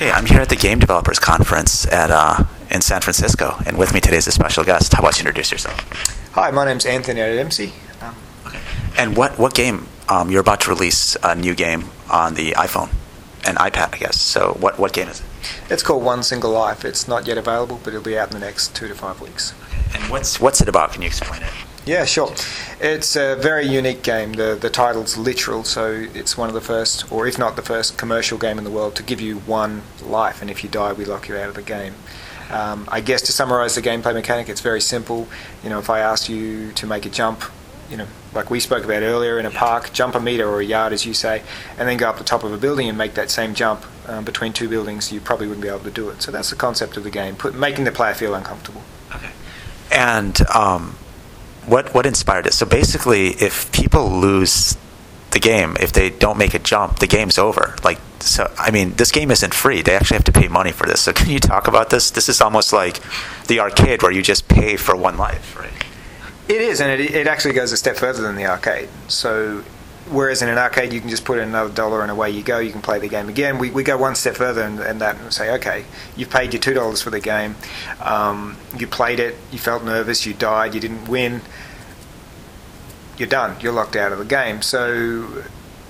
Okay, I'm here at the Game Developers Conference at uh, in San Francisco, and with me today is a special guest. How about you introduce yourself? Hi, my name's Anthony Adamsi. Um, okay. And what what game? Um, you're about to release a new game on the iPhone and iPad, I guess. So what what game is it? It's called One Single Life. It's not yet available, but it'll be out in the next two to five weeks. Okay. And what's what's it about? Can you explain it? Yeah, sure. It's a very unique game. The the title's literal, so it's one of the first, or if not the first, commercial game in the world to give you one life, and if you die, we lock you out of the game. Um, I guess to summarise the gameplay mechanic, it's very simple. You know, if I asked you to make a jump, you know, like we spoke about earlier in a park, jump a meter or a yard, as you say, and then go up the top of a building and make that same jump um, between two buildings, you probably wouldn't be able to do it. So that's the concept of the game, put, making the player feel uncomfortable. Okay. And um, what what inspired it? So basically, if people lose the game, if they don't make a jump, the game's over. Like so, I mean, this game isn't free. They actually have to pay money for this. So can you talk about this? This is almost like the arcade where you just pay for one life, right? It is, and it, it actually goes a step further than the arcade. So whereas in an arcade you can just put in another dollar and away you go you can play the game again. We, we go one step further and, and that and say okay you've paid your two dollars for the game. Um, you played it you felt nervous you died you didn't win. You're done. You're locked out of the game. So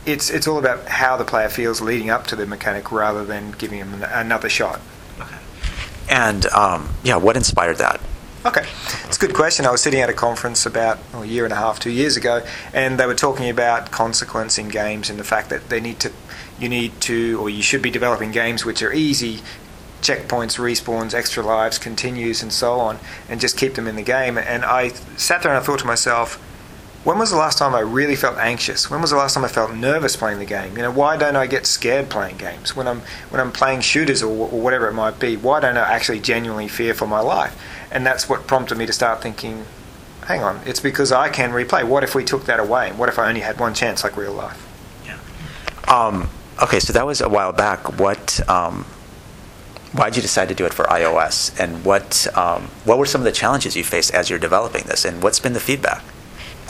it's it's all about how the player feels leading up to the mechanic rather than giving him another shot. Okay. And um, yeah what inspired that Okay, it's a good question. I was sitting at a conference about oh, a year and a half, two years ago, and they were talking about consequence in games and the fact that they need to, you need to, or you should be developing games which are easy, checkpoints, respawns, extra lives, continues, and so on, and just keep them in the game. And I sat there and I thought to myself, when was the last time I really felt anxious? When was the last time I felt nervous playing the game? You know, why don't I get scared playing games when I'm when I'm playing shooters or, or whatever it might be? Why don't I actually genuinely fear for my life? And that's what prompted me to start thinking, hang on, it's because I can replay. What if we took that away? What if I only had one chance, like real life? Yeah. Um, okay, so that was a while back. What? Um, why did you decide to do it for iOS? And what um, what were some of the challenges you faced as you're developing this? And what's been the feedback?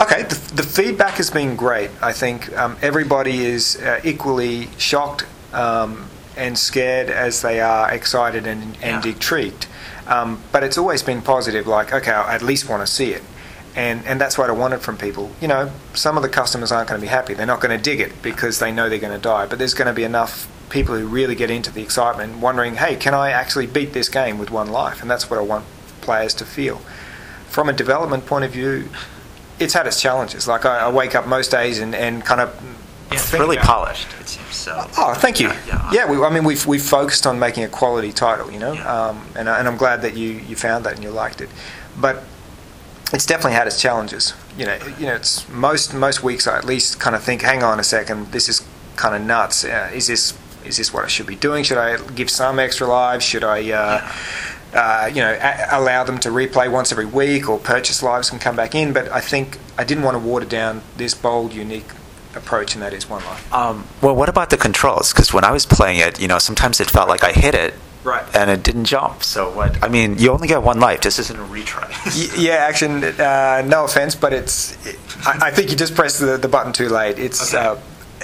Okay, the, the, feedback has been great. I think um, everybody is uh, equally shocked um, and scared as they are excited and, and yeah. intrigued. Um, but it's always been positive, like, okay, I at least want to see it. And, and that's what I wanted from people. You know, some of the customers aren't going to be happy. They're not going to dig it because they know they're going to die. But there's going to be enough people who really get into the excitement, wondering, hey, can I actually beat this game with one life? And that's what I want players to feel. From a development point of view, it's had its challenges. Like I, I wake up most days and, and kind of. It's really polished. It seems so. Oh, thank you. Yeah, yeah. yeah we, I mean, we've we've focused on making a quality title, you know, yeah. um, and and I'm glad that you you found that and you liked it, but it's definitely had its challenges. You know, you know, it's most most weeks I at least kind of think, hang on a second, this is kind of nuts. Uh, is this is this what I should be doing? Should I give some extra lives? Should I? Uh, yeah uh, you know, a- allow them to replay once every week or purchase lives and come back in. But I think I didn't want to water down this bold, unique approach, and that is one life. Um, well, what about the controls? Because when I was playing it, you know, sometimes it felt like I hit it. Right. And it didn't jump. So what? I mean, you only get one life. This isn't a retry. yeah, action. Uh, no offense, but it's. It, I, I, think you just pressed the, the button too late. It's. Okay. Uh,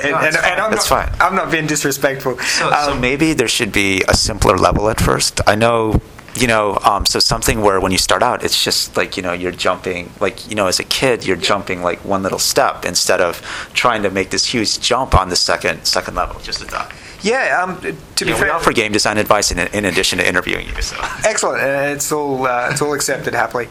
and, no, and, and, I'm that's not, fine. I'm not being disrespectful. So, um, so maybe there should be a simpler level at first. I know you know, um, so something where when you start out, it's just like you know you're jumping like you know as a kid you're jumping like one little step instead of trying to make this huge jump on the second second level. Just a thought. Yeah, um, to be fair, we offer game design advice in, in addition to interviewing you. So. Excellent, uh, it's all uh, it's all accepted happily.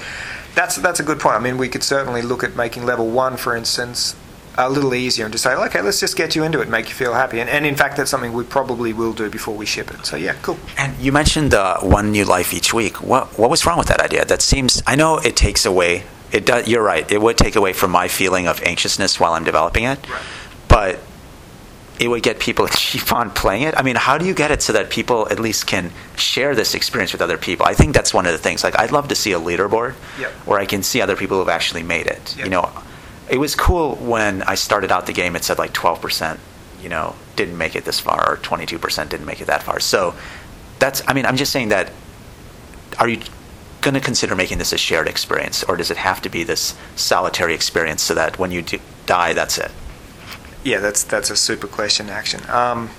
That's that's a good point. I mean, we could certainly look at making level one, for instance, a little easier and to say, okay, let's just get you into it, and make you feel happy. And, and in fact, that's something we probably will do before we ship it. So yeah, cool. And you mentioned uh, one new life each week. What what was wrong with that idea? That seems. I know it takes away. It does. You're right. It would take away from my feeling of anxiousness while I'm developing it. Right. But it would get people to keep on playing it. I mean, how do you get it so that people at least can share this experience with other people? I think that's one of the things. Like, I'd love to see a leaderboard yep. where I can see other people who've actually made it. Yep. You know, it was cool when I started out the game. It said like 12%, you know, didn't make it this far, or 22% didn't make it that far. So that's. I mean, I'm just saying that. Are you going to consider making this a shared experience, or does it have to be this solitary experience so that when you die, that's it? Yeah, that's that's a super question. Action. Um,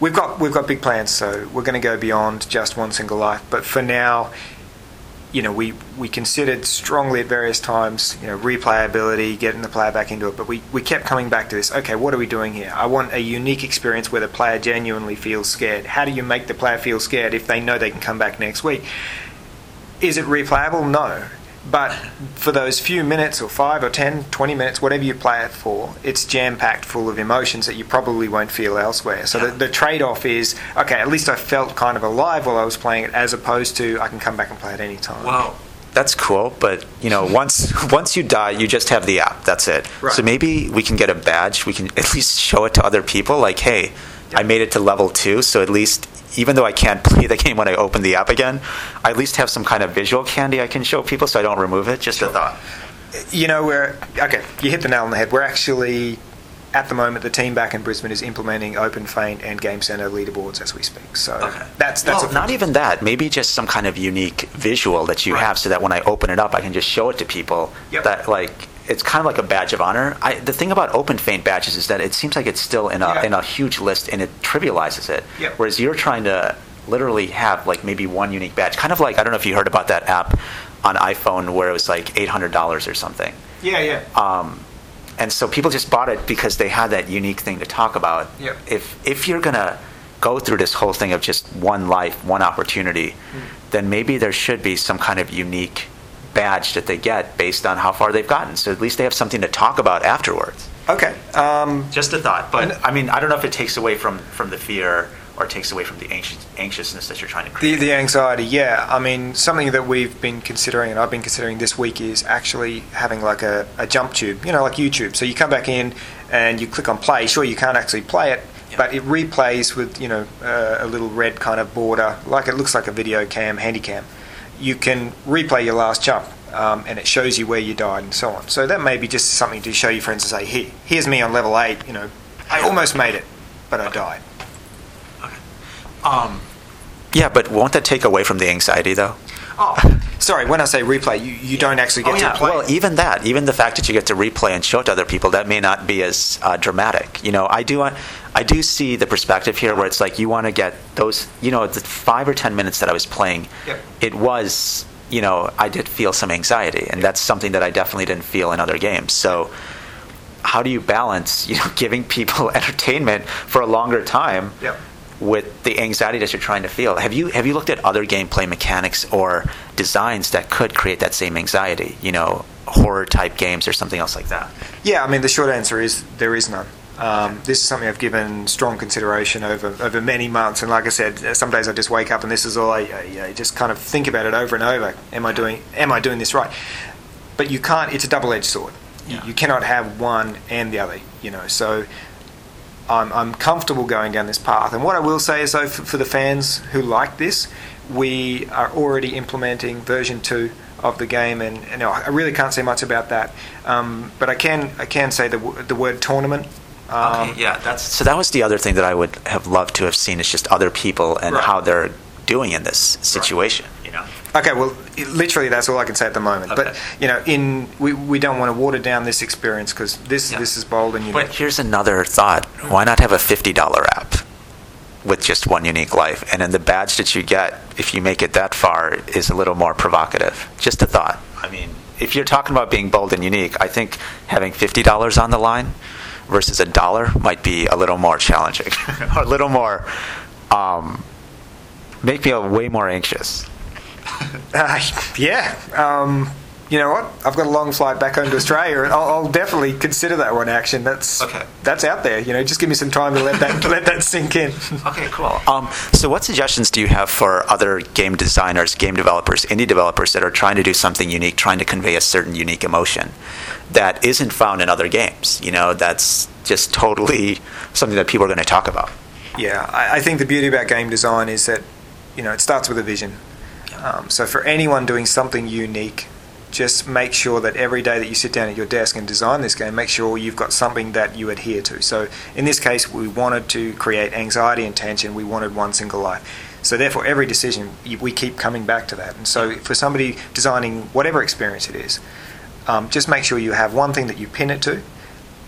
we've got we've got big plans, so we're going to go beyond just one single life. But for now, you know, we, we considered strongly at various times, you know, replayability, getting the player back into it, but we, we kept coming back to this. Okay, what are we doing here? I want a unique experience where the player genuinely feels scared. How do you make the player feel scared if they know they can come back next week? Is it replayable? No. But for those few minutes or five or 10, 20 minutes, whatever you play it for, it's jam packed full of emotions that you probably won't feel elsewhere. So yeah. the, the trade off is okay, at least I felt kind of alive while I was playing it as opposed to I can come back and play it any time. Wow. That's cool, but you know, once once you die, you just have the app. That's it. Right. So maybe we can get a badge. We can at least show it to other people. Like, hey, I made it to level two, so at least even though I can't play the game when I open the app again, I at least have some kind of visual candy I can show people so I don't remove it. Just sure. a thought. You know, we're okay. You hit the nail on the head. We're actually at the moment the team back in Brisbane is implementing OpenFeint and Game Center leaderboards as we speak. So okay. that's that's well, not even that. Maybe just some kind of unique visual that you right. have, so that when I open it up, I can just show it to people. Yep. That like it's kind of like a badge of honor. I, the thing about OpenFeint badges is that it seems like it's still in a yeah. in a huge list and it trivializes it. Yep. Whereas you're trying to literally have like maybe one unique badge, kind of like I don't know if you heard about that app on iPhone where it was like eight hundred dollars or something. Yeah, yeah. Um, and so people just bought it because they had that unique thing to talk about. Yep. If if you're gonna go through this whole thing of just one life, one opportunity, mm. then maybe there should be some kind of unique badge that they get based on how far they've gotten. So at least they have something to talk about afterwards. Okay. Um, Just a thought, but I mean, I don't know if it takes away from from the fear or takes away from the anxious, anxiousness that you're trying to create. The, the anxiety, yeah. I mean, something that we've been considering, and I've been considering this week, is actually having like a, a jump tube, you know, like YouTube. So you come back in and you click on play. Sure, you can't actually play it, but it replays with, you know, uh, a little red kind of border, like it looks like a video cam, handy cam you can replay your last jump. Um, and it shows you where you died and so on. So that may be just something to show your friends and say, here, here's me on level eight. You know, I almost made it, but I died. Okay. Um, yeah, but won't that take away from the anxiety, though? Oh, sorry. When I say replay, you, you don't actually get oh, yeah. to play. Well, even that, even the fact that you get to replay and show it to other people, that may not be as uh, dramatic. You know, I do, I do see the perspective here where it's like you want to get those. You know, the five or ten minutes that I was playing, yep. it was. You know, I did feel some anxiety, and that's something that I definitely didn't feel in other games. So, how do you balance, you know, giving people entertainment for a longer time? Yep with the anxiety that you're trying to feel. Have you have you looked at other gameplay mechanics or designs that could create that same anxiety? You know, horror type games or something else like that. Yeah, I mean the short answer is there is none. Um, this is something I've given strong consideration over over many months, and like I said, some days I just wake up and this is all I, I, I just kind of think about it over and over. Am I doing Am I doing this right? But you can't. It's a double edged sword. Yeah. You, you cannot have one and the other. You know, so I'm, I'm comfortable going down this path. And what I will say is, though, for, for the fans who like this, we are already implementing version two of the game, and, and I really can't say much about that. Um, but I can I can say the the word tournament. Um, okay, yeah, that's so. That was the other thing that I would have loved to have seen is just other people and right. how they're doing in this situation. Right. You know. Okay, well, literally that's all I can say at the moment. Okay. But you know, in we, we don't want to water down this experience because this yeah. this is bold and unique. But here's another thought: Why not have a fifty dollar app with just one unique life, and then the badge that you get if you make it that far is a little more provocative? Just a thought. I mean, if you're talking about being bold and unique, I think having fifty dollars on the line versus a dollar might be a little more challenging, a little more. Um, make me way more anxious. Uh, yeah. Um, you know what? I've got a long flight back home to Australia, and I'll, I'll, definitely consider that one action. That's okay. That's out there. You know, just give me some time to let that let that sink in. Okay, cool. Um, so, what suggestions do you have for other game designers, game developers, indie developers that are trying to do something unique, trying to convey a certain unique emotion that isn't found in other games? You know, that's just totally something that people are going to talk about. Yeah, I, I think the beauty about game design is that you know it starts with a vision um, so for anyone doing something unique, just make sure that every day that you sit down at your desk and design this game, make sure you've got something that you adhere to. So in this case, we wanted to create anxiety and tension. We wanted one single life. So therefore, every decision we keep coming back to that. And so for somebody designing whatever experience it is, um, just make sure you have one thing that you pin it to,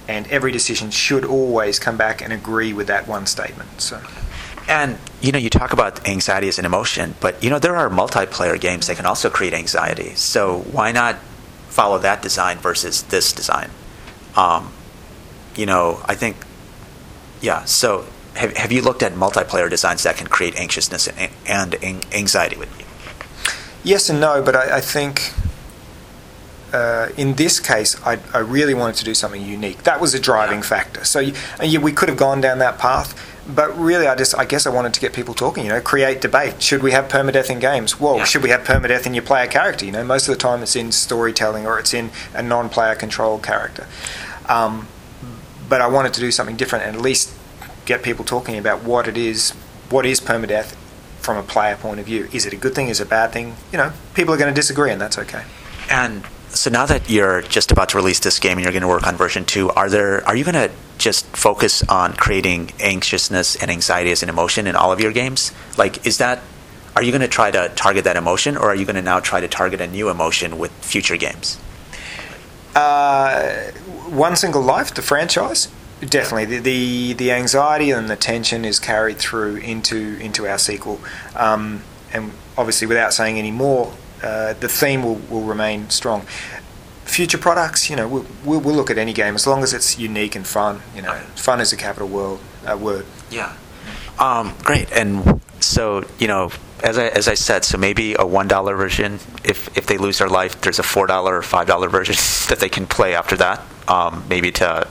and every decision should always come back and agree with that one statement. So. And you know, you talk about anxiety as an emotion, but you know there are multiplayer games that can also create anxiety. So why not follow that design versus this design? Um, you know, I think, yeah. So have have you looked at multiplayer designs that can create anxiousness and, and anxiety with you? Yes and no, but I, I think uh, in this case, I, I, really wanted to do something unique. That was a driving yeah. factor. So you, yeah, we could have gone down that path, but really, I just I guess I wanted to get people talking. You know, create debate. Should we have permadeath in games? Well, yeah. should we have permadeath in your player character? You know, most of the time it's in storytelling or it's in a non-player controlled character. Um, but I wanted to do something different and at least get people talking about what it is. What is permadeath from a player point of view? Is it a good thing? Is it a bad thing? You know, people are going to disagree, and that's okay. And so now that you're just about to release this game and you're going to work on version two, are there are you going to just focus on creating anxiousness and anxiety as an emotion in all of your games? Like, is that are you going to try to target that emotion, or are you going to now try to target a new emotion with future games? Uh, one single life, the franchise, definitely the, the, the anxiety and the tension is carried through into into our sequel, um, and obviously, without saying any more, uh, the theme will, will remain strong. Future products, you know, we'll, we'll, we'll, look at any game as long as it's unique and fun. You know, fun is a capital word. Uh, word. Yeah. Um, great. And so, you know, as I as I said, so maybe a one dollar version. If if they lose their life, there's a four dollar or five dollar version that they can play after that. Um, maybe to,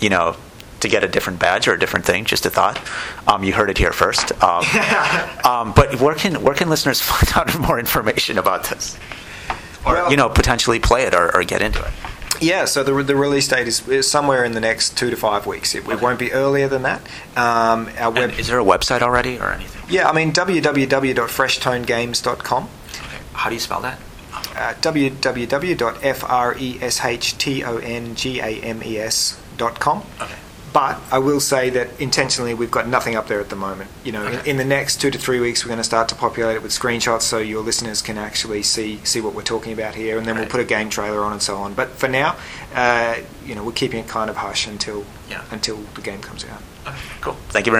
you know, to get a different badge or a different thing. Just a thought. Um, you heard it here first. Um, um, but where can where can listeners find out more information about this, or well, you know potentially play it or, or, get into it? Yeah, so the, the release date is, is, somewhere in the next two to five weeks. It, okay. it won't be earlier than that. Um, our web, is there a website already or anything? Yeah, I mean www.freshtonegames.com. Okay. How do you spell that? Uh, www.freshtonegames.com. Okay. But I will say that intentionally we've got nothing up there at the moment. You know, okay. in, in, the next two to three weeks we're going to start to populate it with screenshots so your listeners can actually see see what we're talking about here, and then right. we'll put a game trailer on and so on. But for now, uh, you know, we're keeping it kind of hush until yeah. until the game comes out. Okay, cool. Thank you very much.